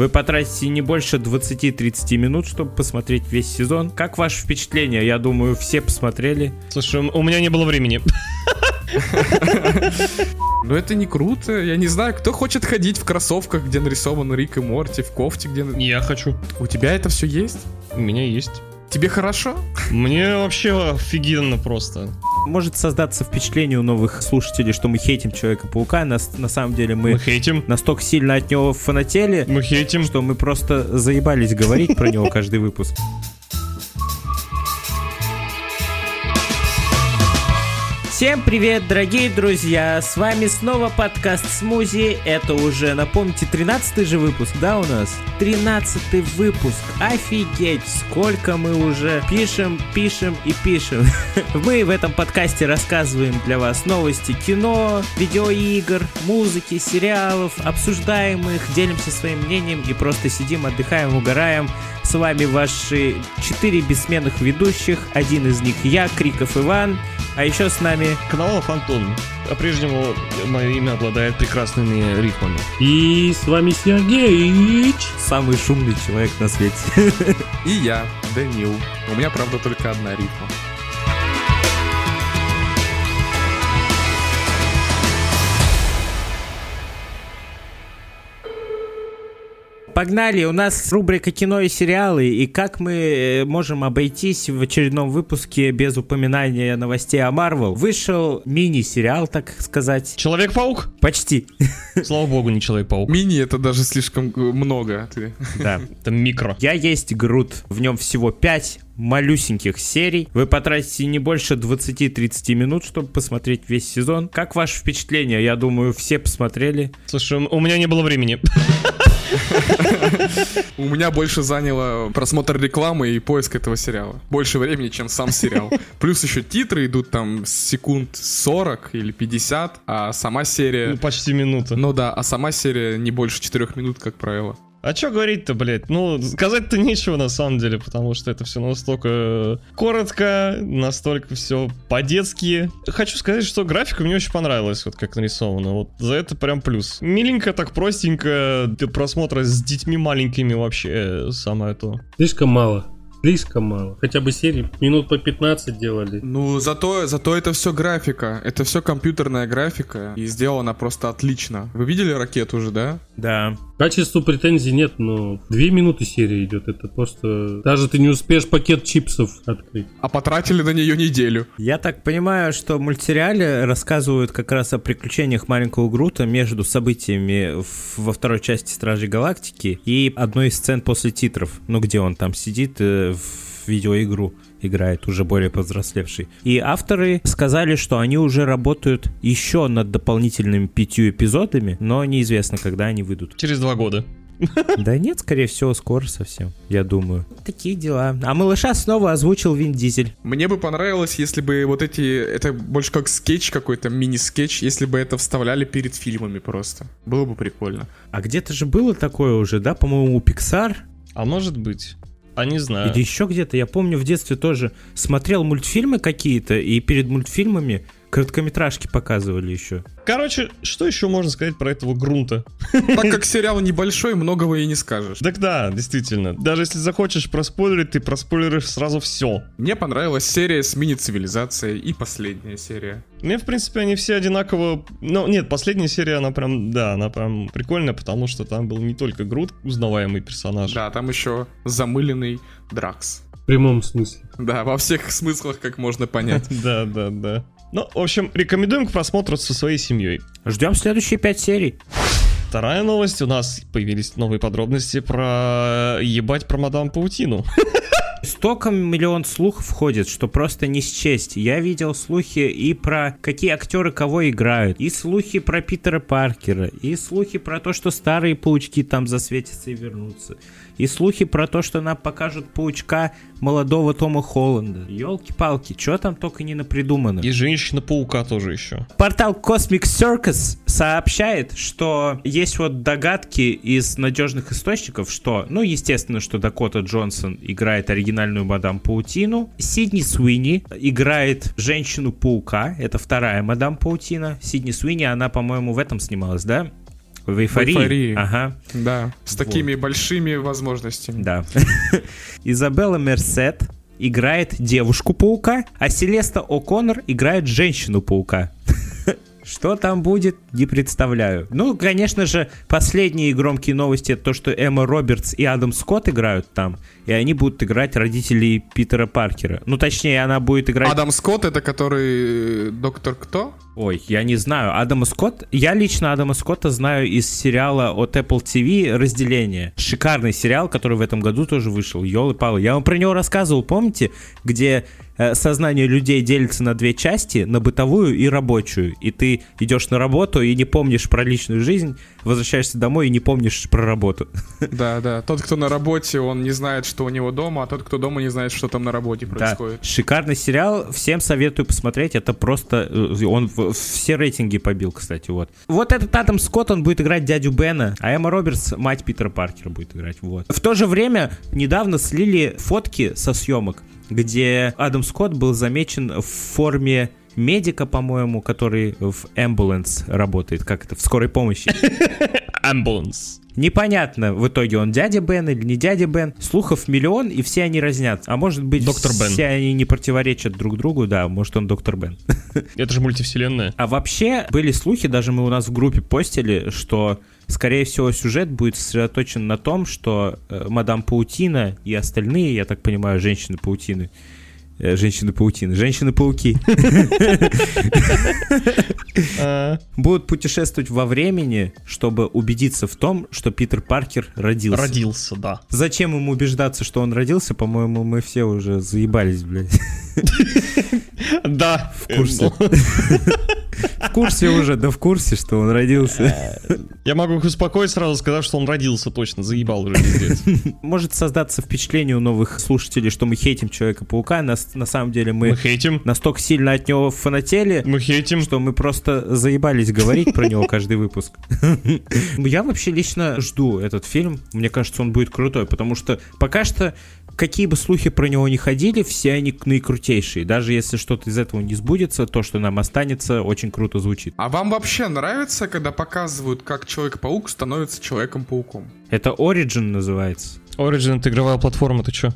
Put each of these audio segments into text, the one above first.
Вы потратите не больше 20-30 минут, чтобы посмотреть весь сезон. Как ваше впечатление? Я думаю, все посмотрели. Слушай, у меня не было времени. Ну это не круто. Я не знаю, кто хочет ходить в кроссовках, где нарисован Рик и Морти, в кофте, где... Я хочу. У тебя это все есть? У меня есть. Тебе хорошо? Мне вообще офигенно просто. Может создаться впечатление у новых слушателей, что мы хейтим Человека-паука. На, на самом деле мы, Мы хейтим. настолько сильно от него фанатели, Мы хейтим. что мы просто заебались говорить про него каждый выпуск. Всем привет, дорогие друзья! С вами снова подкаст Смузи. Это уже, напомните, 13 же выпуск, да, у нас? 13 выпуск. Офигеть, сколько мы уже пишем, пишем и пишем. Мы в этом подкасте рассказываем для вас новости кино, видеоигр, музыки, сериалов, обсуждаем их, делимся своим мнением и просто сидим, отдыхаем, угораем. С вами ваши четыре бессменных ведущих. Один из них я, Криков Иван. А еще с нами Коновалов Антон. По-прежнему мое имя обладает прекрасными рифмами. И с вами Сергеич. самый шумный человек на свете. И я, Данил. У меня, правда, только одна рифма. Погнали, у нас рубрика кино и сериалы, и как мы э, можем обойтись в очередном выпуске без упоминания новостей о Марвел. Вышел мини-сериал, так сказать. Человек-паук? Почти. Слава богу, не Человек-паук. Мини это даже слишком э, много. Ты. Да. Это микро. Я есть Грут. В нем всего 5 малюсеньких серий. Вы потратите не больше 20-30 минут, чтобы посмотреть весь сезон. Как ваше впечатление? Я думаю, все посмотрели. Слушай, у меня не было времени. У меня больше заняло просмотр рекламы и поиск этого сериала. Больше времени, чем сам сериал. Плюс еще титры идут там секунд 40 или 50, а сама Ну, серия... почти минута. Ну да, а сама серия не больше 4 минут, как правило. А что говорить-то, блядь? Ну, сказать-то нечего на самом деле, потому что это все настолько коротко, настолько все по-детски. Хочу сказать, что графика мне очень понравилась, вот как нарисована. Вот за это прям плюс. Миленько, так простенько, для просмотра с детьми маленькими вообще э, самое то. Слишком мало. Слишком мало. Хотя бы серии минут по 15 делали. Ну, зато, зато это все графика. Это все компьютерная графика. И сделано просто отлично. Вы видели ракету уже, да? Да. Качеству претензий нет, но две минуты серия идет. Это просто... Даже ты не успеешь пакет чипсов открыть. А потратили на нее неделю. Я так понимаю, что в мультсериале рассказывают как раз о приключениях маленького Грута между событиями во второй части Стражей Галактики и одной из сцен после титров, ну где он там сидит э, в видеоигру играет, уже более повзрослевший. И авторы сказали, что они уже работают еще над дополнительными пятью эпизодами, но неизвестно, когда они выйдут. Через два года. Да нет, скорее всего, скоро совсем, я думаю. Такие дела. А малыша снова озвучил Вин Дизель. Мне бы понравилось, если бы вот эти... Это больше как скетч какой-то, мини-скетч, если бы это вставляли перед фильмами просто. Было бы прикольно. А где-то же было такое уже, да, по-моему, у Pixar А может быть. А не знаю. или еще где-то. Я помню, в детстве тоже смотрел мультфильмы какие-то, и перед мультфильмами короткометражки показывали еще. Короче, что еще можно сказать про этого грунта? Так как сериал небольшой, многого и не скажешь. Так да, действительно. Даже если захочешь проспойлерить, ты проспойлеришь сразу все. Мне понравилась серия с мини-цивилизацией и последняя серия. Мне, в принципе, они все одинаково... Ну, нет, последняя серия, она прям, да, она прям прикольная, потому что там был не только Грут, узнаваемый персонаж. Да, там еще замыленный Дракс. В прямом смысле. Да, во всех смыслах, как можно понять. Да, да, да. Ну, в общем, рекомендуем к просмотру со своей семьей. Ждем следующие пять серий. Вторая новость. У нас появились новые подробности про ебать про мадам Паутину. Столько миллион слухов входит, что просто не счесть. Я видел слухи и про какие актеры кого играют, и слухи про Питера Паркера, и слухи про то, что старые паучки там засветятся и вернутся, и слухи про то, что нам покажут паучка молодого Тома Холланда. Елки-палки, что там только не напридумано. И Женщина-паука тоже еще. Портал Cosmic Circus сообщает, что есть вот догадки из надежных источников, что, ну, естественно, что Дакота Джонсон играет оригинальную Мадам Паутину, Сидни Суини играет Женщину-паука, это вторая Мадам Паутина. Сидни Суини, она, по-моему, в этом снималась, да? В эйфории? В эйфории. Ага, Да, с такими большими возможностями. да. Изабелла Мерсет играет девушку-паука, а Селеста О'Коннор играет женщину-паука. Что там будет, не представляю. Ну, конечно же, последние громкие новости это то, что Эмма Робертс и Адам Скотт играют там, и они будут играть родителей Питера Паркера. Ну, точнее, она будет играть... Адам Скотт это который э, доктор кто? Ой, я не знаю. Адама Скотт... Я лично Адама Скотта знаю из сериала от Apple TV «Разделение». Шикарный сериал, который в этом году тоже вышел. Ёлы-палы. Я вам про него рассказывал, помните? Где сознание людей делится на две части, на бытовую и рабочую. И ты идешь на работу и не помнишь про личную жизнь, возвращаешься домой и не помнишь про работу. Да, да. Тот, кто на работе, он не знает, что у него дома, а тот, кто дома, не знает, что там на работе Да, происходит. шикарный сериал, всем советую посмотреть, это просто, э, он все рейтинги побил, кстати, вот. Вот этот Адам Скотт, он будет играть дядю Бена, а Эмма Робертс, мать Питера Паркера будет играть, вот. В то же время недавно слили фотки со съемок, где Адам Скотт был замечен в форме медика, по-моему, который в Ambulance работает, как это, в скорой помощи. Ambulance. Непонятно, в итоге он дядя Бен или не дядя Бен. Слухов миллион, и все они разнятся. А может быть, Доктор Бен. все они не противоречат друг другу, да, может он доктор Бен. Это же мультивселенная. А вообще были слухи, даже мы у нас в группе постили, что, скорее всего, сюжет будет сосредоточен на том, что э, мадам Паутина и остальные, я так понимаю, женщины-паутины, э, женщины-паутины, женщины-пауки А, будут путешествовать во времени, чтобы убедиться в том, что Питер Паркер родился. Родился, да. Зачем ему убеждаться, что он родился? По-моему, мы все уже заебались, блядь. Да. В курсе. В курсе уже, да в курсе, что он родился. Я могу их успокоить сразу, сказав, что он родился точно. Заебал уже. Может создаться впечатление у новых слушателей, что мы хейтим Человека-паука. На, на самом деле мы Мы хейтим. настолько сильно от него фанатели, Мы хейтим. что мы просто заебались говорить про него каждый выпуск. Я вообще лично жду этот фильм. Мне кажется, он будет крутой, потому что пока что какие бы слухи про него не ходили, все они наикрутейшие. Даже если что-то из этого не сбудется, то, что нам останется, очень круто звучит. А вам вообще нравится, когда показывают, как Человек-паук становится Человеком-пауком? Это Origin называется. Origin это игровая платформа, ты чё?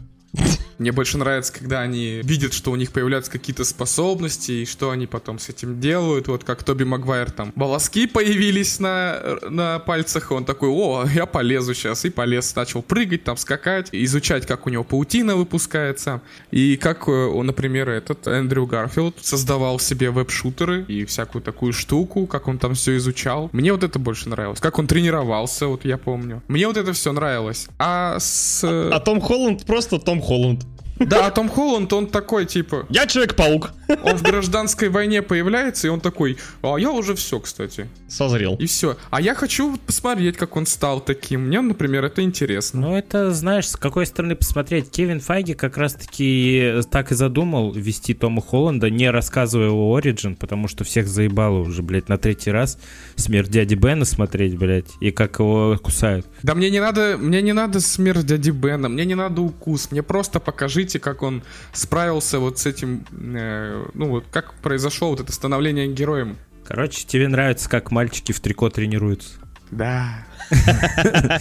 Мне больше нравится, когда они видят, что у них появляются какие-то способности, и что они потом с этим делают. Вот как Тоби Магуайр там волоски появились на, на пальцах, он такой, о, я полезу сейчас, и полез, начал прыгать, там скакать, изучать, как у него паутина выпускается. И как, э, например, этот Эндрю Гарфилд создавал себе веб-шутеры и всякую такую штуку, как он там все изучал. Мне вот это больше нравилось. Как он тренировался, вот я помню. Мне вот это все нравилось. А с... э, А Том Холланд просто Том Холланд. Да, а Том Холланд, он такой, типа, Я Человек-паук. он в гражданской войне появляется, и он такой, а я уже все, кстати. Созрел. И все. А я хочу посмотреть, как он стал таким. Мне, например, это интересно. Ну, это, знаешь, с какой стороны посмотреть. Кевин Файги как раз-таки так и задумал вести Тома Холланда, не рассказывая его Origin, потому что всех заебало уже, блядь, на третий раз смерть дяди Бена смотреть, блядь, и как его кусают. Да мне не надо, мне не надо смерть дяди Бена, мне не надо укус, мне просто покажите, как он справился вот с этим, э, ну вот как произошло вот это становление героем. Короче, тебе нравится, как мальчики в трико тренируются. Да.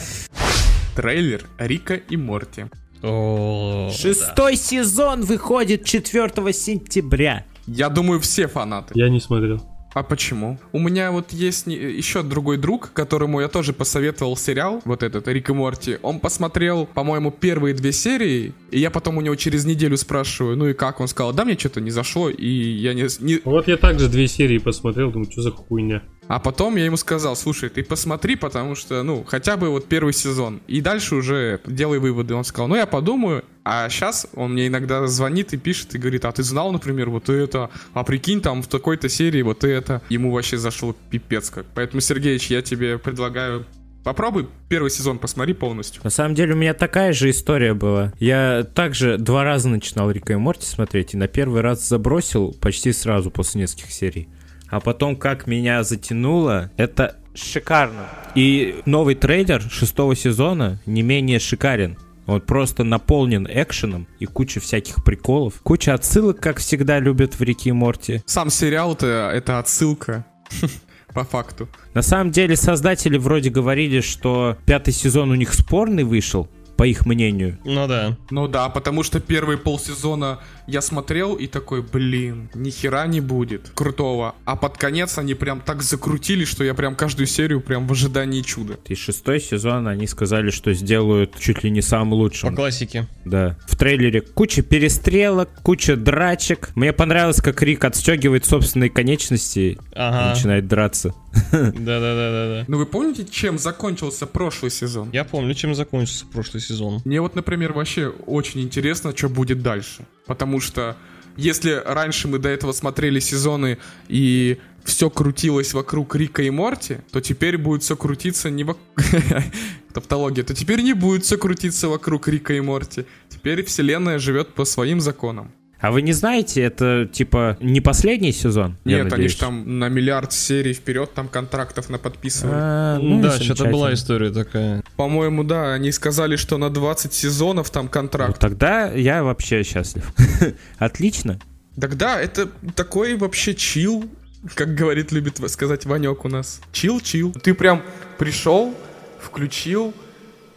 Трейлер Рика и Морти. Шестой сезон выходит 4 сентября. Я думаю, все фанаты. Я не смотрел. А почему? У меня вот есть не- еще другой друг, которому я тоже посоветовал сериал, вот этот, Рик и Морти. Он посмотрел, по-моему, первые две серии, и я потом у него через неделю спрашиваю, ну и как? Он сказал, да, мне что-то не зашло, и я не... не- Вот я также две серии посмотрел, думаю, что за хуйня. А потом я ему сказал, слушай, ты посмотри, потому что, ну, хотя бы вот первый сезон, и дальше уже делай выводы. Он сказал, ну я подумаю, а сейчас он мне иногда звонит и пишет и говорит, а ты знал, например, вот это, а прикинь, там в такой-то серии вот это. Ему вообще зашел пипец как. Поэтому, Сергеич, я тебе предлагаю Попробуй первый сезон посмотри полностью. На самом деле у меня такая же история была. Я также два раза начинал Рика и Морти смотреть, и на первый раз забросил почти сразу после нескольких серий. А потом, как меня затянуло, это шикарно. И новый трейлер шестого сезона не менее шикарен. Он просто наполнен экшеном и куча всяких приколов. Куча отсылок, как всегда любят в Рике и Морти. Сам сериал-то это отсылка. по факту. На самом деле создатели вроде говорили, что пятый сезон у них спорный вышел, по их мнению. Ну да. Ну да, потому что первые полсезона я смотрел и такой, блин, ни хера не будет крутого. А под конец они прям так закрутили, что я прям каждую серию прям в ожидании чуда. И шестой сезон они сказали, что сделают чуть ли не самым По лучшим. классике. Да. В трейлере куча перестрелок, куча драчек. Мне понравилось, как Рик отстегивает собственные конечности и Ага. начинает драться. Да-да-да-да-да. Ну вы помните, чем закончился прошлый сезон? Я помню, чем закончился прошлый сезон. Мне вот, например, вообще очень интересно, что будет дальше. Потому что если раньше мы до этого смотрели сезоны и все крутилось вокруг Рика и Морти, то теперь будет все крутиться не вокруг... Тавтология. То теперь не будет все крутиться вокруг Рика и Морти. Теперь вселенная живет по своим законам. А вы не знаете, это типа не последний сезон? Нет, они же там на миллиард серий вперед там контрактов наподписывали. А, ну и да, что-то была история такая. По-моему, да, они сказали, что на 20 сезонов там Ну, контракт. тогда я вообще счастлив. Отлично. Тогда это такой вообще чил, как говорит, любит сказать Ванек у нас. Чил-чил. Ты прям пришел, включил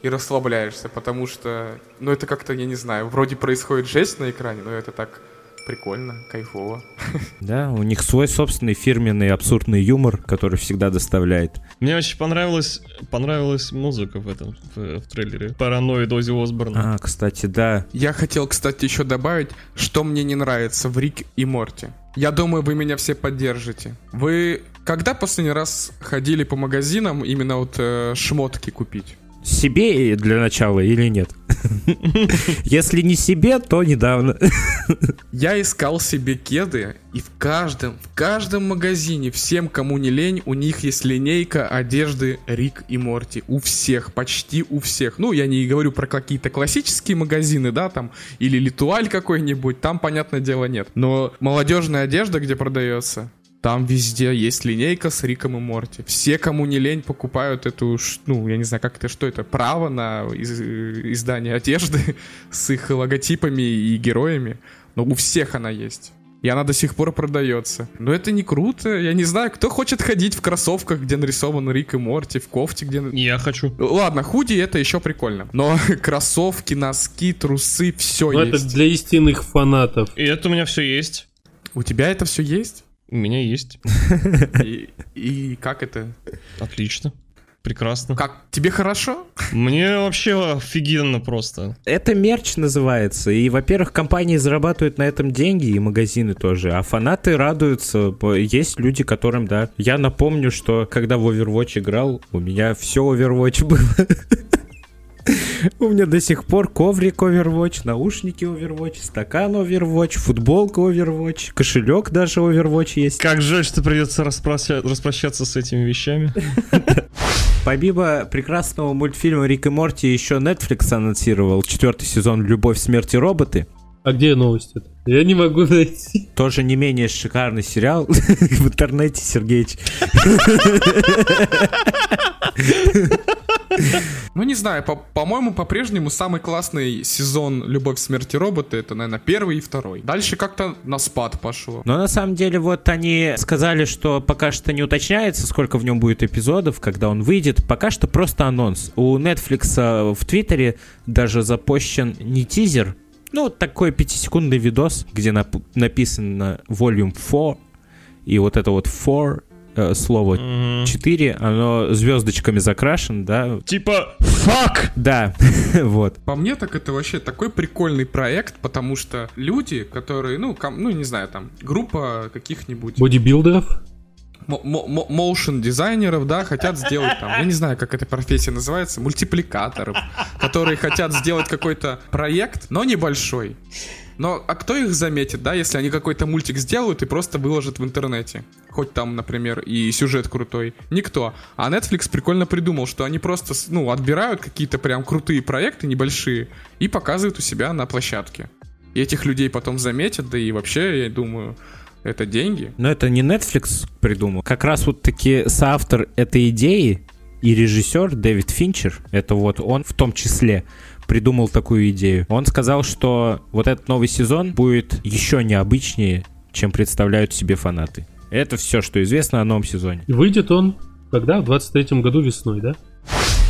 и расслабляешься, потому что, ну это как-то, я не знаю, вроде происходит жесть на экране, но это так прикольно, кайфово. Да, у них свой собственный фирменный абсурдный юмор, который всегда доставляет. Мне очень понравилась, понравилась музыка в этом, в, в трейлере. Параноид Ози Осборна. А, кстати, да. Я хотел, кстати, еще добавить, что мне не нравится в Рик и Морти. Я думаю, вы меня все поддержите. Вы когда последний раз ходили по магазинам именно вот э, шмотки купить? Себе для начала или нет? Если не себе, то недавно. Я искал себе кеды, и в каждом, в каждом магазине, всем, кому не лень, у них есть линейка одежды Рик и Морти. У всех, почти у всех. Ну, я не говорю про какие-то классические магазины, да, там, или Литуаль какой-нибудь, там, понятное дело, нет. Но молодежная одежда, где продается, там везде есть линейка с Риком и Морти. Все, кому не лень, покупают эту, ну, я не знаю, как это, что это, право на из- э, издание одежды с их логотипами и героями. Но у всех она есть. И она до сих пор продается. Но это не круто. Я не знаю, кто хочет ходить в кроссовках, где нарисован Рик и Морти, в кофте, где... Я хочу. Ладно, худи это еще прикольно. Но кроссовки, носки, трусы, все Ну, это есть. для истинных фанатов. И это у меня все есть. У тебя это все есть? У меня есть. И, и как это? Отлично. Прекрасно. Как? Тебе хорошо? Мне вообще офигенно просто. Это мерч называется. И, во-первых, компании зарабатывают на этом деньги, и магазины тоже. А фанаты радуются. Есть люди, которым, да. Я напомню, что когда в Overwatch играл, у меня все Overwatch было. У меня до сих пор коврик Overwatch, наушники Overwatch, стакан Overwatch, футболка Overwatch, кошелек даже Overwatch есть. Как жаль, что придется распроща- распрощаться с этими вещами. Помимо прекрасного мультфильма Рик и Морти, еще Netflix анонсировал четвертый сезон «Любовь, смерть и роботы». А где новость это? Я не могу найти. Тоже не менее шикарный сериал в интернете, Сергеич. Ну, не знаю, по- по-моему, по-прежнему самый классный сезон «Любовь, смерть и роботы» это, наверное, первый и второй. Дальше как-то на спад пошло. Но на самом деле вот они сказали, что пока что не уточняется, сколько в нем будет эпизодов, когда он выйдет. Пока что просто анонс. У Netflix э, в Твиттере даже запущен не тизер, ну, такой пятисекундный видос, где нап- написано Volume 4, и вот это вот 4 э, слово Мгм. 4, оно звездочками закрашено, да? Типа, фак! Да, вот. По мне, так это вообще такой прикольный проект, потому что люди, которые, ну, ком- ну, не знаю, там, группа каких-нибудь Бодибилдеров? мо- мо- мо- моушен дизайнеров, да, хотят сделать там, я не знаю, как эта профессия называется, мультипликаторов, которые хотят сделать какой-то проект, но небольшой. Но а кто их заметит, да, если они какой-то мультик сделают и просто выложат в интернете? Хоть там, например, и сюжет крутой. Никто. А Netflix прикольно придумал, что они просто, ну, отбирают какие-то прям крутые проекты небольшие и показывают у себя на площадке. И этих людей потом заметят, да и вообще, я думаю, это деньги. Но это не Netflix придумал. Как раз вот таки соавтор этой идеи и режиссер Дэвид Финчер, это вот он в том числе придумал такую идею. Он сказал, что вот этот новый сезон будет еще необычнее, чем представляют себе фанаты. Это все, что известно о новом сезоне. И выйдет он когда? В 23-м году весной, да?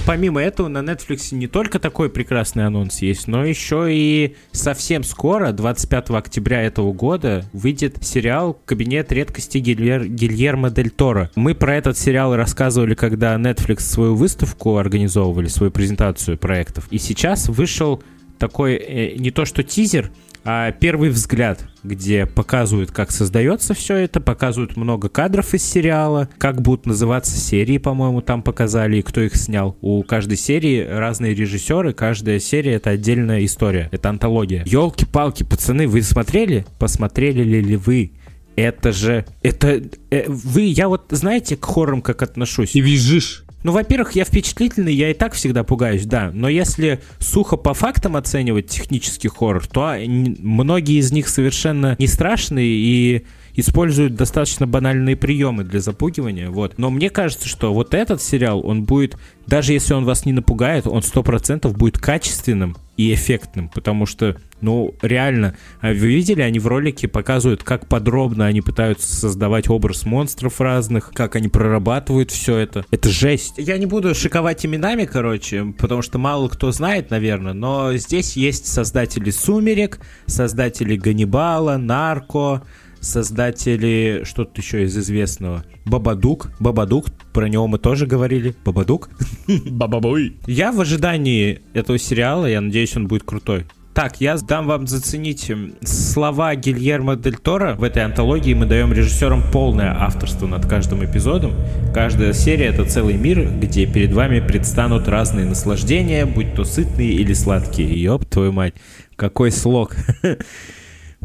Помимо этого, на Netflix не только такой прекрасный анонс есть, но еще и совсем скоро, 25 октября этого года, выйдет сериал «Кабинет редкости Гильер... Гильермо Дель Торо». Мы про этот сериал рассказывали, когда Netflix свою выставку организовывали, свою презентацию проектов. И сейчас вышел такой э, не то что тизер, а первый взгляд, где показывают, как создается все это, показывают много кадров из сериала, как будут называться серии, по-моему, там показали, и кто их снял. У каждой серии разные режиссеры, каждая серия это отдельная история, это антология. Елки-палки, пацаны, вы смотрели? Посмотрели ли вы? Это же... Это... Э, вы... Я вот, знаете, к хоррорам как отношусь? И визжишь. Ну, во-первых, я впечатлительный, я и так всегда пугаюсь, да. Но если сухо по фактам оценивать технический хоррор, то многие из них совершенно не страшные и используют достаточно банальные приемы для запугивания, вот. Но мне кажется, что вот этот сериал, он будет, даже если он вас не напугает, он сто процентов будет качественным и эффектным, потому что, ну, реально, а вы видели, они в ролике показывают, как подробно они пытаются создавать образ монстров разных, как они прорабатывают все это. Это жесть. Я не буду шиковать именами, короче, потому что мало кто знает, наверное, но здесь есть создатели «Сумерек», создатели «Ганнибала», «Нарко», создатели, что-то еще из известного. Бабадук. Бабадук, про него мы тоже говорили. Бабадук. Бабабой. Я в ожидании этого сериала, я надеюсь, он будет крутой. Так, я дам вам заценить слова Гильермо Дель Торо. В этой антологии мы даем режиссерам полное авторство над каждым эпизодом. Каждая серия — это целый мир, где перед вами предстанут разные наслаждения, будь то сытные или сладкие. Ёб твою мать, какой слог.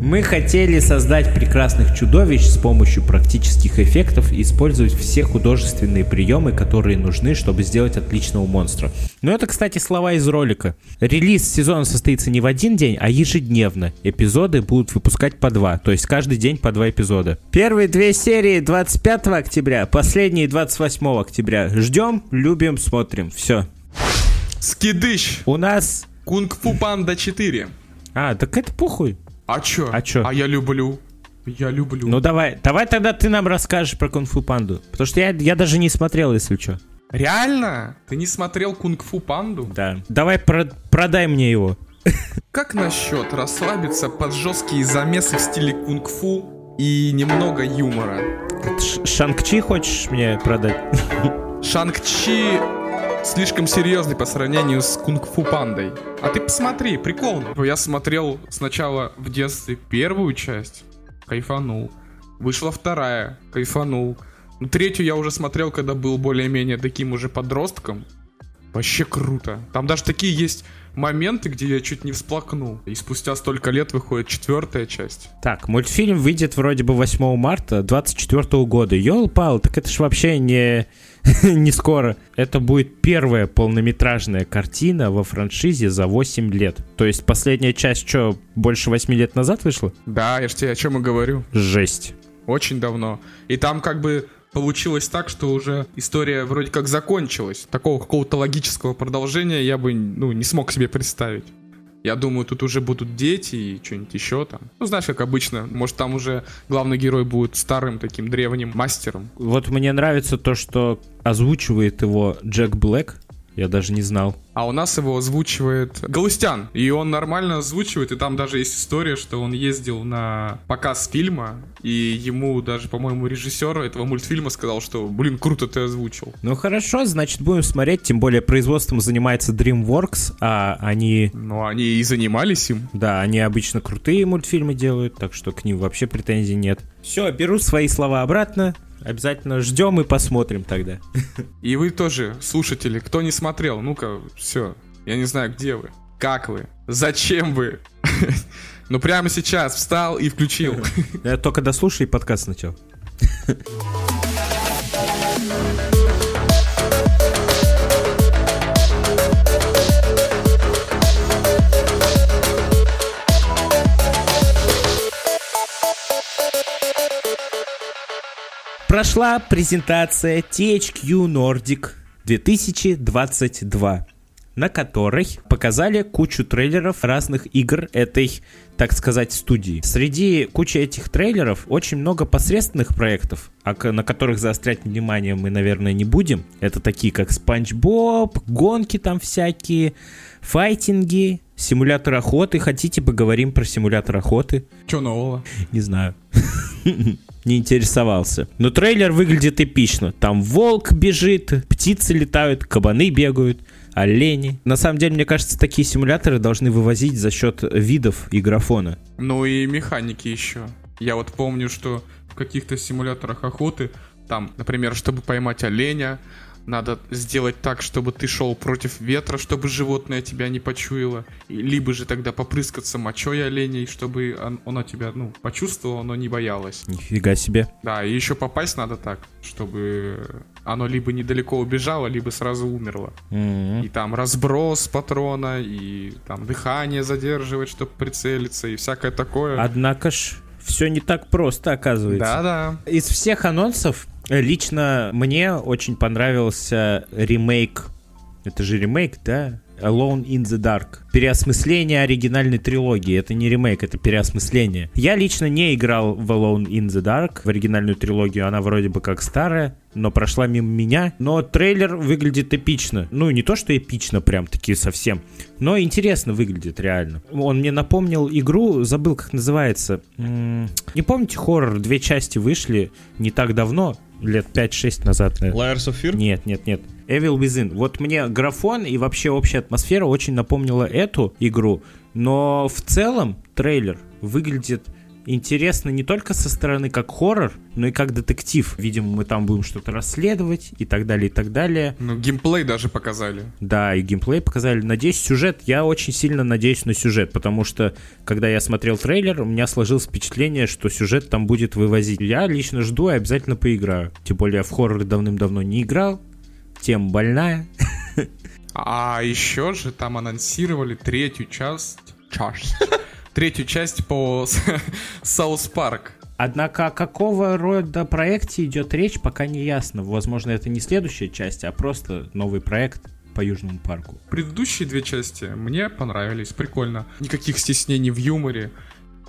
Мы хотели создать прекрасных чудовищ с помощью практических эффектов и использовать все художественные приемы, которые нужны, чтобы сделать отличного монстра. Но это, кстати, слова из ролика. Релиз сезона состоится не в один день, а ежедневно. Эпизоды будут выпускать по два, то есть каждый день по два эпизода. Первые две серии 25 октября, последние 28 октября. Ждем, любим, смотрим. Все. Скидыш! У нас... Кунг-фу Панда 4. А, так это похуй. А чё? А чё? А я люблю. Я люблю. Ну давай, давай тогда ты нам расскажешь про кунг-фу панду. Потому что я, я даже не смотрел, если что. Реально? Ты не смотрел кунг-фу панду? Да. Давай про продай мне его. Как насчет расслабиться под жесткие замесы в стиле кунг-фу и немного юмора? Шанг-Чи хочешь мне продать? Шанг-Чи слишком серьезный по сравнению с кунг-фу пандой. А ты посмотри, прикольно. Я смотрел сначала в детстве первую часть, кайфанул. Вышла вторая, кайфанул. Ну, третью я уже смотрел, когда был более-менее таким уже подростком. Вообще круто. Там даже такие есть моменты, где я чуть не всплакнул. И спустя столько лет выходит четвертая часть. Так, мультфильм выйдет вроде бы 8 марта 24 года. Йол, Пал, так это ж вообще не не скоро. Это будет первая полнометражная картина во франшизе за 8 лет. То есть последняя часть что, больше 8 лет назад вышла? Да, я же тебе о чем и говорю. Жесть. Очень давно. И там как бы получилось так, что уже история вроде как закончилась. Такого какого-то логического продолжения я бы ну, не смог себе представить. Я думаю, тут уже будут дети и что-нибудь еще там. Ну, знаешь, как обычно, может, там уже главный герой будет старым таким древним мастером. Вот мне нравится то, что озвучивает его Джек Блэк. Я даже не знал. А у нас его озвучивает Галустян. И он нормально озвучивает. И там даже есть история, что он ездил на показ фильма. И ему даже, по-моему, режиссер этого мультфильма сказал, что, блин, круто ты озвучил. Ну хорошо, значит будем смотреть. Тем более производством занимается DreamWorks, а они... Ну они и занимались им. Да, они обычно крутые мультфильмы делают, так что к ним вообще претензий нет. Все, беру свои слова обратно. Обязательно ждем и посмотрим тогда. И вы тоже, слушатели, кто не смотрел, ну-ка, все. Я не знаю, где вы, как вы, зачем вы. Ну прямо сейчас встал и включил. Я только дослушай подкаст сначала. Прошла презентация THQ Nordic 2022. на которой показали кучу трейлеров разных игр этой, так сказать, студии. Среди кучи этих трейлеров очень много посредственных проектов, а на которых заострять внимание мы, наверное, не будем. Это такие, как Спанч Боб, гонки там всякие, файтинги, симулятор охоты. Хотите, поговорим про симулятор охоты? Че нового? Не знаю. Не интересовался. Но трейлер выглядит эпично. Там волк бежит, птицы летают, кабаны бегают, олени. На самом деле, мне кажется, такие симуляторы должны вывозить за счет видов и графона. Ну и механики еще. Я вот помню, что в каких-то симуляторах охоты, там, например, чтобы поймать оленя, надо сделать так, чтобы ты шел против ветра, чтобы животное тебя не почуяло. Либо же тогда попрыскаться мочой оленей, чтобы он, оно тебя, ну, почувствовало, но не боялось. Нифига себе. Да, и еще попасть надо так, чтобы оно либо недалеко убежало, либо сразу умерло. М. И там разброс патрона, и там дыхание задерживать, чтобы прицелиться, и всякое такое. Однако ж, все не так просто, оказывается. Да-да. Из всех анонсов э, лично мне очень понравился ремейк. Это же ремейк, да? Alone in the Dark. Переосмысление оригинальной трилогии. Это не ремейк, это переосмысление. Я лично не играл в Alone in the Dark, в оригинальную трилогию. Она вроде бы как старая, но прошла мимо меня. Но трейлер выглядит эпично. Ну, не то, что эпично прям таки совсем, но интересно выглядит реально. Он мне напомнил игру, забыл, как называется. Не помните, хоррор, две части вышли не так давно, лет 5-6 назад. Layers of Fear? Нет, нет, нет. Evil Within. Вот мне графон и вообще общая атмосфера очень напомнила эту игру, но в целом трейлер выглядит интересно не только со стороны как хоррор, но и как детектив. Видимо, мы там будем что-то расследовать и так далее, и так далее. Ну, геймплей даже показали. Да, и геймплей показали. Надеюсь, сюжет. Я очень сильно надеюсь на сюжет, потому что, когда я смотрел трейлер, у меня сложилось впечатление, что сюжет там будет вывозить. Я лично жду и обязательно поиграю. Тем более, я в хорроры давным-давно не играл. Тема больная. А еще же там анонсировали третью часть... Часть. Третью часть по South Park. Однако о какого рода проекте идет речь, пока не ясно. Возможно, это не следующая часть, а просто новый проект по Южному парку. Предыдущие две части мне понравились, прикольно. Никаких стеснений в юморе.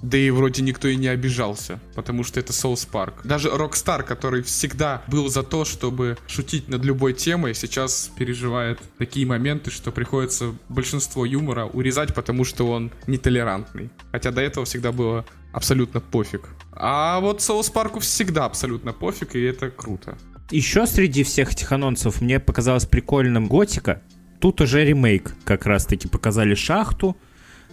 Да и вроде никто и не обижался, потому что это South Park. Даже Rockstar, который всегда был за то, чтобы шутить над любой темой, сейчас переживает такие моменты, что приходится большинство юмора урезать, потому что он нетолерантный. Хотя до этого всегда было абсолютно пофиг. А вот South Park у всегда абсолютно пофиг, и это круто. Еще среди всех этих анонсов мне показалось прикольным Готика. Тут уже ремейк. Как раз таки показали шахту,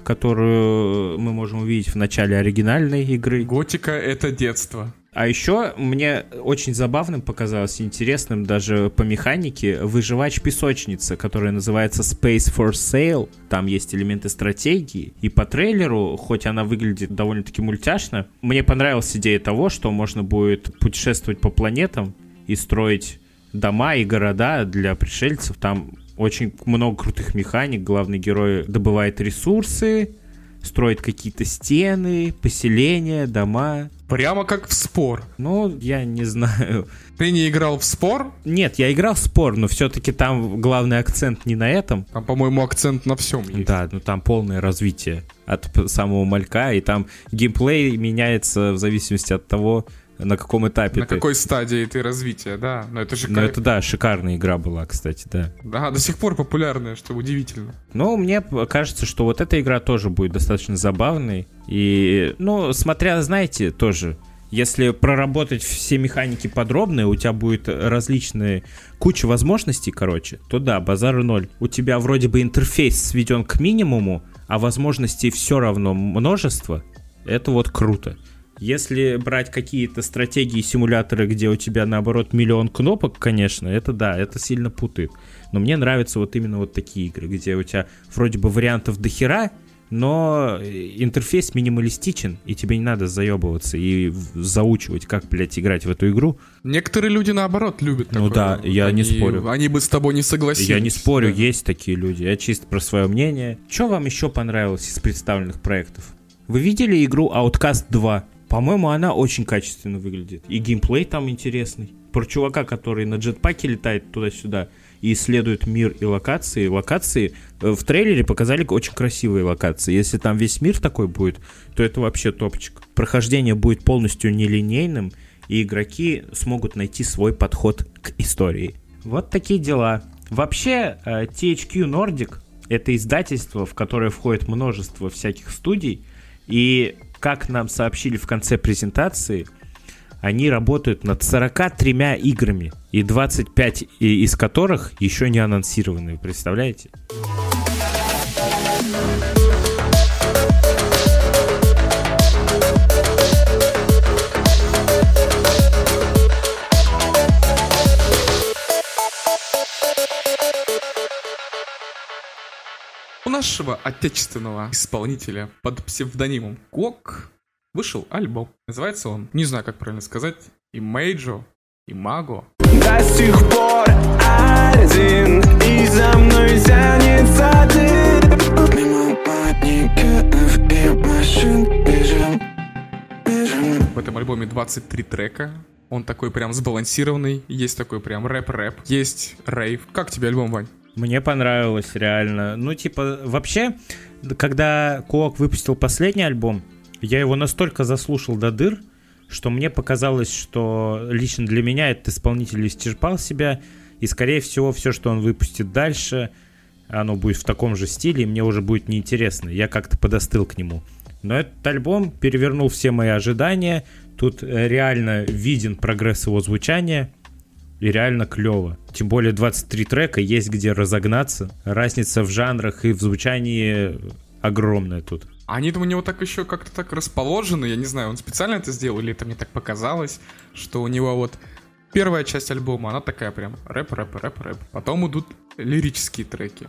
которую мы можем увидеть в начале оригинальной игры. Готика — это детство. А еще мне очень забавным показалось, интересным даже по механике, выживач песочница, которая называется Space for Sale. Там есть элементы стратегии. И по трейлеру, хоть она выглядит довольно-таки мультяшно, мне понравилась идея того, что можно будет путешествовать по планетам и строить дома и города для пришельцев. Там очень много крутых механик. Главный герой добывает ресурсы, строит какие-то стены, поселения, дома. Прямо как в спор. Ну, я не знаю. Ты не играл в спор? Нет, я играл в спор, но все-таки там главный акцент не на этом. Там, по-моему, акцент на всем есть. Да, ну там полное развитие от самого малька, и там геймплей меняется в зависимости от того, на каком этапе На ты. какой стадии ты развития, да. Но это же Ну это да, шикарная игра была, кстати, да. Да, до сих пор популярная, что удивительно. Но мне п- кажется, что вот эта игра тоже будет достаточно забавной. И, ну, смотря, знаете, тоже, если проработать все механики подробно, у тебя будет различные куча возможностей, короче, то да, базару ноль. У тебя вроде бы интерфейс сведен к минимуму, а возможностей все равно множество. Это вот круто. Если брать какие-то стратегии, симуляторы, где у тебя наоборот миллион кнопок, конечно, это да, это сильно путает. Но мне нравятся вот именно вот такие игры, где у тебя вроде бы вариантов до хера, но интерфейс минималистичен, и тебе не надо заебываться и заучивать, как, блядь, играть в эту игру. Некоторые люди, наоборот, любят Ну такое. да, я не Они- спорю. Они бы с тобой не согласились. Я не спорю, Да. есть такие люди. Я чисто про свое мнение. Что вам еще понравилось из представленных проектов? Вы видели игру Outcast 2? По-моему, она очень качественно выглядит. И геймплей там интересный. Про чувака, который на джетпаке летает туда-сюда и исследуют мир и локации. Локации э, в трейлере показали очень красивые локации. Если там весь мир такой будет, то это вообще топчик. Прохождение будет полностью нелинейным, и игроки смогут найти свой подход к истории. Вот такие дела. Вообще, э, THQ Nordic — это издательство, в которое входит множество всяких студий, и, как нам сообщили в конце презентации, они работают над 43 играми, и 25 из которых еще не анонсированы, представляете? Нашего отечественного исполнителя под псевдонимом Кок вышел альбом. Называется он, не знаю, как правильно сказать, Имейджо, Имаго. До сих пор один И за мной тянется ты Мимо и машин Бежим, бежим В этом альбоме 23 трека. Он такой прям сбалансированный. Есть такой прям рэп-рэп. Есть рейв. Как тебе альбом, Вань? Мне понравилось, реально. Ну, типа, вообще, когда Куок выпустил последний альбом, я его настолько заслушал до дыр, что мне показалось, что лично для меня этот исполнитель исчерпал себя, и, скорее всего, все, что он выпустит дальше, оно будет в таком же стиле, и мне уже будет неинтересно. Я как-то подостыл к нему. Но этот альбом перевернул все мои ожидания. Тут э, реально виден прогресс его звучания. И реально клево. Тем более 23 трека, есть где разогнаться. Разница в жанрах и в звучании огромная тут. Они там у него так еще как-то так расположены, я не знаю, он специально это сделал или это мне так показалось, что у него вот первая часть альбома, она такая прям рэп, рэп, рэп, рэп. Потом идут лирические треки.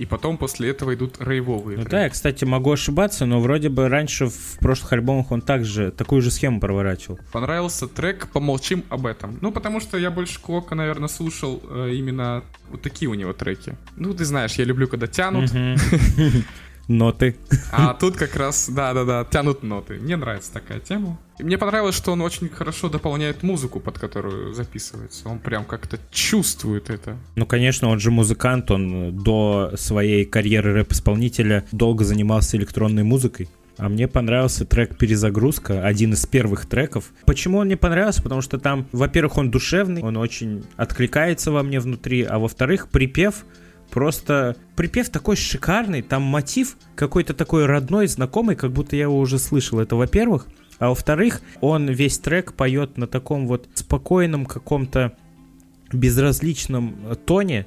И потом после этого идут рейвовые Ну треки. да, я, кстати, могу ошибаться, но вроде бы раньше в прошлых альбомах он также такую же схему проворачивал. Понравился трек «Помолчим об этом». Ну, потому что я больше Клока, наверное, слушал э, именно вот такие у него треки. Ну, ты знаешь, я люблю, когда тянут, Ноты. а тут как раз, да-да-да, тянут ноты. Мне нравится такая тема. И мне понравилось, что он очень хорошо дополняет музыку, под которую записывается. Он прям как-то чувствует это. Ну, конечно, он же музыкант, он до своей карьеры рэп-исполнителя долго занимался электронной музыкой. А мне понравился трек «Перезагрузка», один из первых треков. Почему он мне понравился? Потому что там, во-первых, он душевный, он очень откликается во мне внутри, а во-вторых, припев просто... Припев такой шикарный, там мотив какой-то такой родной, знакомый, как будто я его уже слышал. Это во-первых. А во-вторых, он весь трек поет на таком вот спокойном каком-то безразличном э, тоне,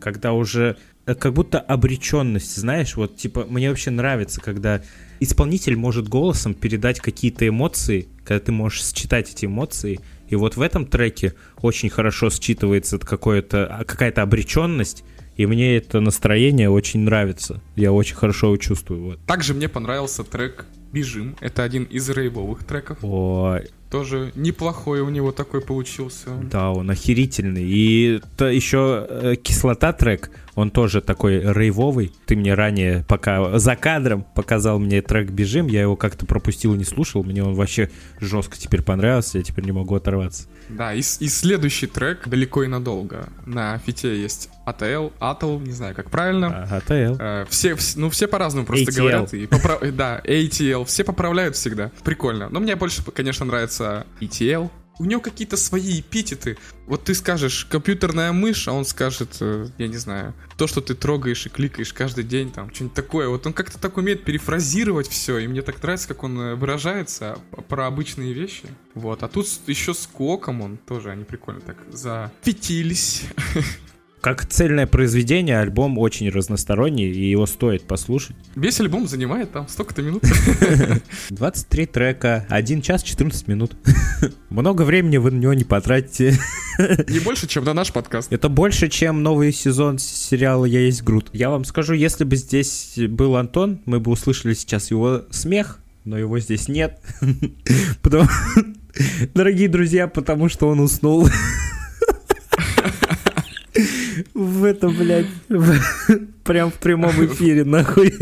когда уже э, как будто обреченность, знаешь, вот типа мне вообще нравится, когда исполнитель может голосом передать какие-то эмоции, когда ты можешь считать эти эмоции, и вот в этом треке очень хорошо считывается а, какая-то обреченность, и мне это настроение очень нравится. Я очень хорошо его чувствую. Вот. Также мне понравился трек «Бежим». Это один из рейвовых треков. Ой, Тоже неплохой у него такой получился. да, он охерительный. И то еще э, кислота трек, он тоже такой рейвовый. Ты мне ранее, пока за кадром показал мне трек «Бежим», я его как-то пропустил и не слушал. Мне он вообще жестко теперь понравился, я теперь не могу оторваться. Да, и, и следующий трек «Далеко и надолго». На фите есть ATL, ATL, не знаю, как правильно. А, АТЛ. Э, Все, вс- ну все по-разному просто ATL. говорят. И попра- э, Да, ATL. Все поправляют всегда. Прикольно. Но мне больше, конечно, нравится ETL. У него какие-то свои эпитеты. Вот ты скажешь компьютерная мышь, а он скажет, э, я не знаю, то, что ты трогаешь и кликаешь каждый день, там, что-нибудь такое. Вот он как-то так умеет перефразировать все, и мне так нравится, как он э, выражается про обычные вещи. Вот. А тут еще с Коком он тоже, они прикольно так зафитились. Как цельное произведение, альбом очень разносторонний, и его стоит послушать. Весь альбом занимает там столько-то минут. 23 трека, 1 час 14 минут. Много времени вы на него не потратите. Не больше, чем на наш подкаст. Это больше, чем новый сезон сериала «Я есть Грут». Я вам скажу, если бы здесь был Антон, мы бы услышали сейчас его смех, но его здесь нет. Дорогие друзья, потому что он уснул. В этом, блядь, в- прям в прямом эфире, нахуй.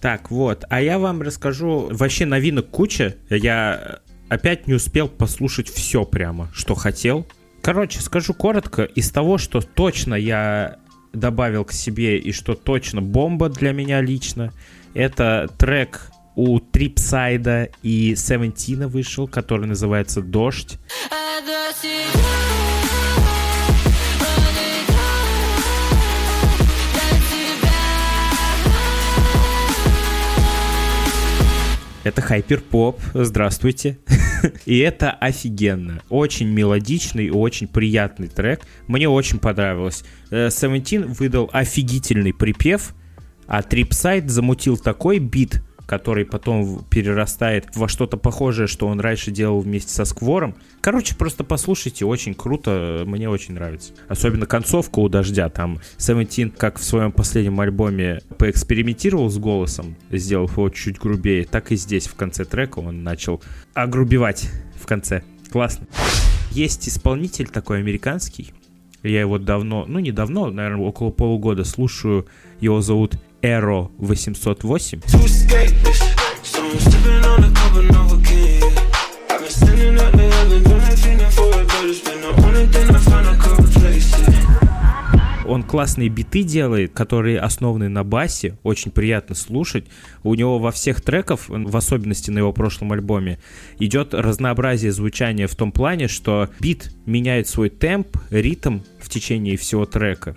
Так, вот, а я вам расскажу, вообще новинок куча. Я опять не успел послушать все прямо, что хотел. Короче, скажу коротко, из того, что точно я добавил к себе и что точно бомба для меня лично, это трек у Трипсайда и Севентина вышел, который называется «Дождь». Это hyperpop, здравствуйте. И это офигенно. Очень мелодичный и очень приятный трек. Мне очень понравилось. Э, Seventeen выдал офигительный припев, а Tripside замутил такой бит, который потом перерастает во что-то похожее, что он раньше делал вместе со Сквором. Короче, просто послушайте, очень круто, мне очень нравится. Особенно концовка у Дождя, там Seventeen, как в своем последнем альбоме, поэкспериментировал с голосом, сделав его чуть грубее, так и здесь, в конце трека, он начал огрубевать в конце. Классно. Есть исполнитель такой американский, я его давно, ну не давно, наверное, около полугода слушаю. Его зовут Эро 808. to escape this. So I'm stepping on the cup and overcame. I've been standing up there, I've been doing everything for it, but it's been the only thing I found I could replace it. Он классные биты делает, которые основаны на басе, очень приятно слушать. У него во всех треках, в особенности на его прошлом альбоме, идет разнообразие звучания в том плане, что бит меняет свой темп, ритм в течение всего трека.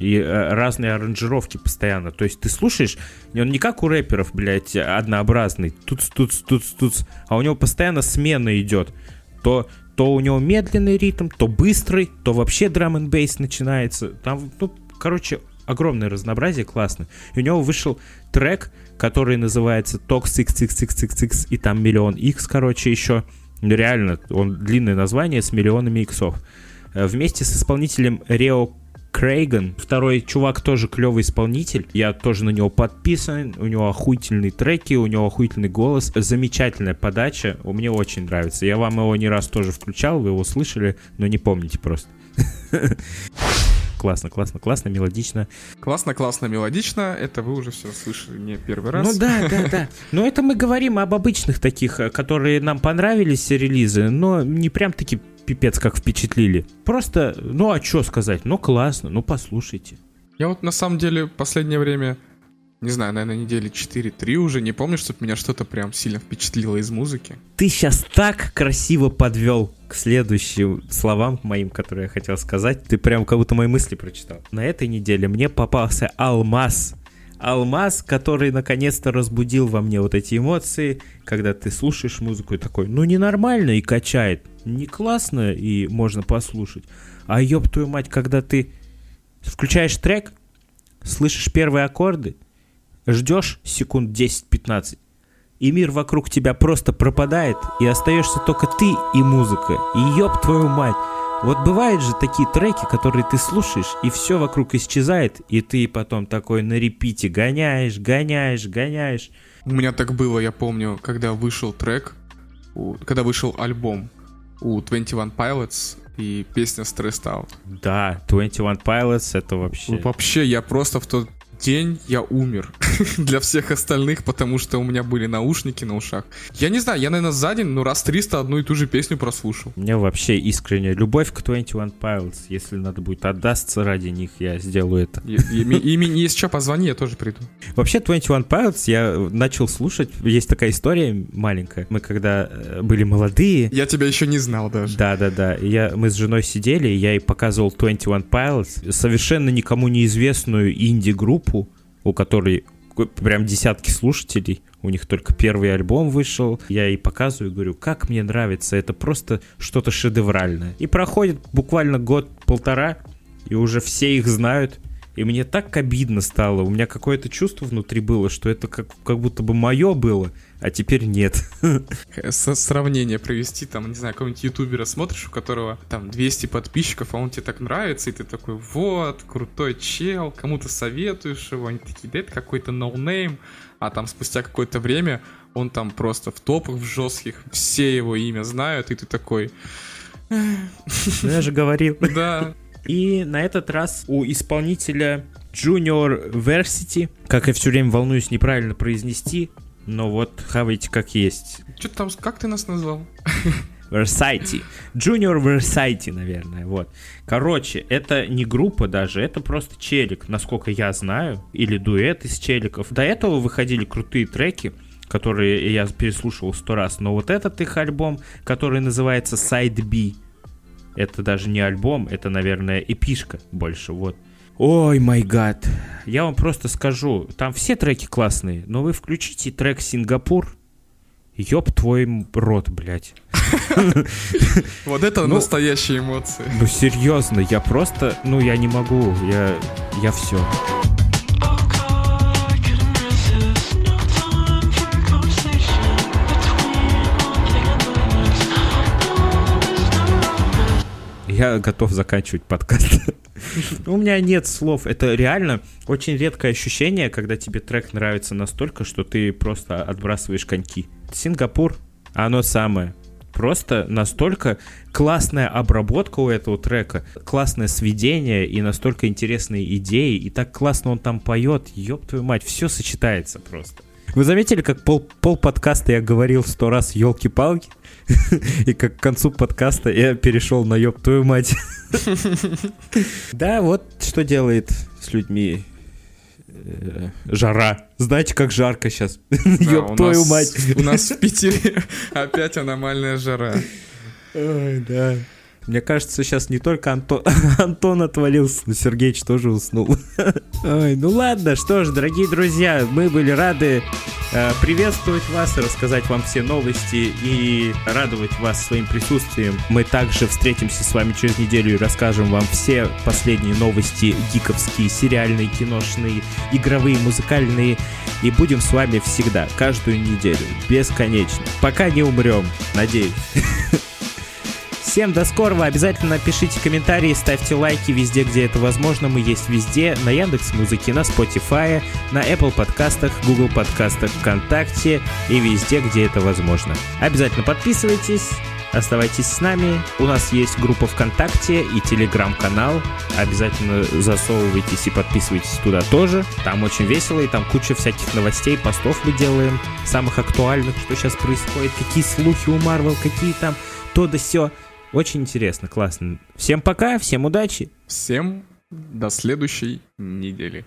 И э, разные аранжировки постоянно. То есть ты слушаешь, он не как у рэперов, блядь, однообразный. Тут, тут, тут, тут, а у него постоянно смена идет. То то у него медленный ритм, то быстрый, то вообще драм н бейс начинается. Там, ну, короче, огромное разнообразие, классно. И у него вышел трек, который называется Tox XXXXX, и там миллион X, короче, еще. Реально, он длинное название с миллионами иксов. Э, Вместе с исполнителем Рео Крейган. Второй чувак тоже клевый исполнитель. Я тоже на него подписан. У него охуительные треки, у него охуительный голос. Замечательная подача. Мне очень нравится. Я вам его не раз тоже включал, вы его слышали, но не помните просто. Классно, классно, классно, мелодично. Классно, классно, мелодично. Это вы уже все слышали не первый раз. Ну да, да, да. Но это мы говорим об обычных таких, э, которые нам понравились релизы, но не прям таки пипец как впечатлили. Просто, ну а что сказать, ну классно, ну послушайте. Я вот на самом деле последнее время, не знаю, наверное, недели 4-3 уже, не помню, чтобы меня что-то прям сильно впечатлило из музыки. Ты сейчас так красиво подвел к следующим словам моим, которые я хотел сказать. Ты прям как будто мои мысли прочитал. На этой неделе мне попался алмаз. Алмаз, который наконец-то разбудил во мне вот эти эмоции, когда ты слушаешь музыку и такой, ну ненормально и качает, не классно и можно послушать. А ёб твою мать, когда ты включаешь трек, слышишь первые аккорды, ждешь секунд 10-15, и мир вокруг тебя просто пропадает, и остаешься только ты и музыка. И ёб твою мать. Вот бывают же такие треки, которые ты слушаешь, и все вокруг исчезает, и ты потом такой на репите гоняешь, гоняешь, гоняешь. У меня так было, я помню, когда вышел трек, когда вышел альбом у 21 Pilots и песня Stressed Out. Да, 21 Pilots это вообще... Вообще, я просто в тот день я умер для всех остальных, потому что у меня были наушники на ушах. Я не знаю, я, наверное, за день, ну, раз 300 одну и ту же песню прослушал. У меня вообще искренняя любовь к 21 Pilots. Если надо будет отдастся ради них, я сделаю это. И, и, ми- и ми- если что, позвони, я тоже приду. Вообще 21 Pilots я начал слушать. Есть такая история маленькая. Мы когда э, были молодые, Я тебя еще не знал даже. Да, да, да. Я, мы с женой сидели, я ей показывал 21 Pilots, совершенно никому неизвестную инди-группу, у которой прям десятки слушателей. У них только первый альбом вышел. Я ей показываю говорю, как мне нравится, это просто что-то шедевральное. И проходит буквально год-полтора, и уже все их знают. И мне так обидно стало. У меня какое-то чувство внутри было, что это как, как будто бы мое было, а теперь нет. С- сравнение провести, там, не знаю, какого-нибудь ютубера смотришь, у которого там 200 подписчиков, а он тебе так нравится, и ты такой, вот, крутой чел, кому-то советуешь его, они такие, да это какой-то ноунейм, а там спустя какое-то время он там просто в топах в жестких, все его имя знают, и ты такой, Ну, Я же говорил. да, И на этот раз у исполнителя Junior Versity, как я все время волнуюсь неправильно произнести, но вот хавайте как есть. что там, как ты нас назвал? Versace. Junior Versace, наверное, вот. Короче, это не группа даже, это просто челик, насколько я знаю, или дуэт из челиков. До этого выходили крутые треки, которые я переслушивал сто раз, но вот этот их альбом, который называется Side B, это даже не альбом, это, наверное, эпишка больше, вот. Ой, май гад. Я вам просто скажу, там все треки классные, но вы включите трек «Сингапур», Ёб твой рот, блядь. Вот это Ну, настоящие эмоции. Ну серьезно, я просто, ну я не могу, я, я все. Я готов заканчивать подкаст. У меня нет слов. Это реально очень редкое ощущение, когда тебе трек нравится настолько, что ты просто отбрасываешь коньки. Сингапур, оно самое. Просто настолько классная обработка у этого трека, классное сведение и настолько интересные идеи, и так классно он там поет, ёб твою мать, все сочетается просто. Вы заметили, как пол, пол подкаста я говорил сто раз елки-палки, и как к концу подкаста я перешел на ёб твою мать. Да, вот что делает с людьми э, жара. Знаете, как жарко сейчас. Ёб твою мать. У нас в Питере опять аномальная жара. Ой, да. Мне кажется, сейчас не только Антон, Антон отвалился, но Сергеич тоже уснул. Ой, ну ладно, что ж, дорогие друзья, мы были рады приветствовать вас, рассказать вам все новости и радовать вас своим присутствием. Мы также встретимся с вами через неделю и расскажем вам все последние новости гиковские, сериальные, киношные, игровые, музыкальные. И будем с вами всегда, каждую неделю, бесконечно. Пока не умрем, надеюсь. Всем до скорого. Обязательно пишите комментарии, ставьте лайки везде, где это возможно. Мы есть везде. На Яндекс Музыке, на Spotify, на Apple подкастах, Google подкастах, ВКонтакте и везде, где это возможно. Обязательно подписывайтесь. Оставайтесь с нами. У нас есть группа ВКонтакте и телеграм-канал. Обязательно засовывайтесь и подписывайтесь туда тоже. Там очень весело, и там куча всяких новостей, постов мы делаем, самых актуальных, что сейчас происходит, какие слухи у Марвел, какие там то да сё. Очень интересно, классно. Всем пока, всем удачи. Всем до следующей недели.